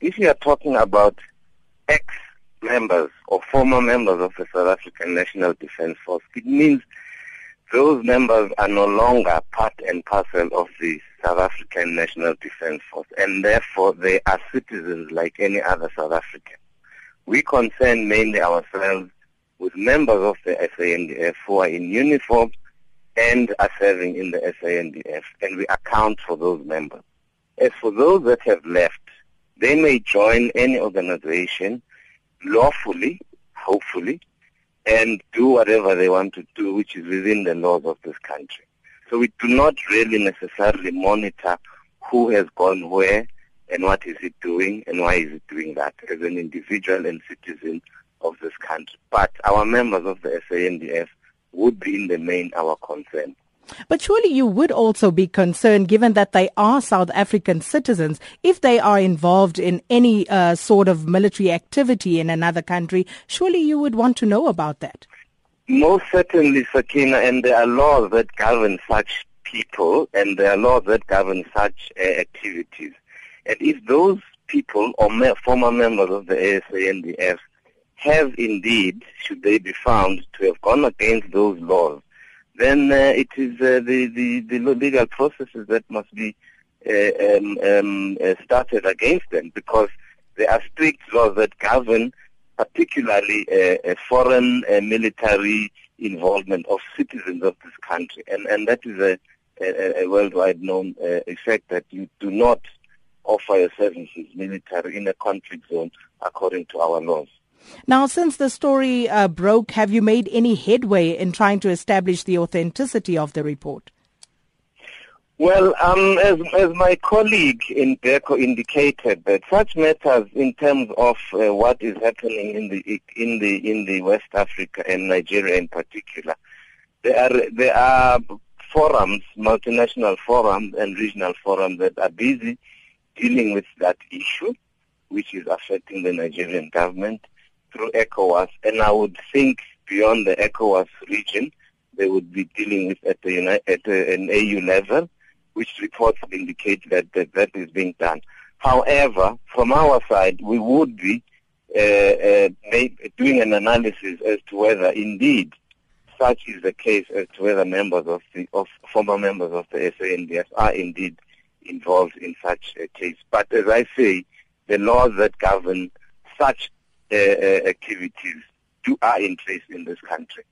If you are talking about ex-members or former members of the South African National Defence Force, it means those members are no longer part and parcel of the South African National Defence Force, and therefore they are citizens like any other South African. We concern mainly ourselves with members of the SANDF who are in uniform and are serving in the SANDF, and we account for those members. As for those that have left, they may join any organization lawfully, hopefully, and do whatever they want to do, which is within the laws of this country. So we do not really necessarily monitor who has gone where and what is it doing and why is it doing that as an individual and citizen of this country. But our members of the SANDF would be in the main our concern. But surely you would also be concerned, given that they are South African citizens, if they are involved in any uh, sort of military activity in another country, surely you would want to know about that. Most certainly, Sakina, and there are laws that govern such people, and there are laws that govern such uh, activities. And if those people or me- former members of the SANDF have indeed, should they be found to have gone against those laws, then uh, it is uh, the, the, the legal processes that must be uh, um, um, uh, started against them because there are strict laws that govern particularly uh, foreign uh, military involvement of citizens of this country. And, and that is a, a, a worldwide known effect that you do not offer your services military in a conflict zone according to our laws. Now, since the story uh, broke, have you made any headway in trying to establish the authenticity of the report? Well, um, as, as my colleague in DIRCO indicated, that such matters in terms of uh, what is happening in the in the in the West Africa and Nigeria in particular, there are there are forums, multinational forums and regional forums that are busy dealing with that issue, which is affecting the Nigerian government through ECOWAS, and I would think beyond the ECOWAS region, they would be dealing with at, the, at an AU level, which reports indicate that, that that is being done. However, from our side, we would be uh, uh, doing an analysis as to whether indeed such is the case as to whether members of the of former members of the SANDF are indeed involved in such a case. But as I say, the laws that govern such Uh, uh, activities do are in place in this country.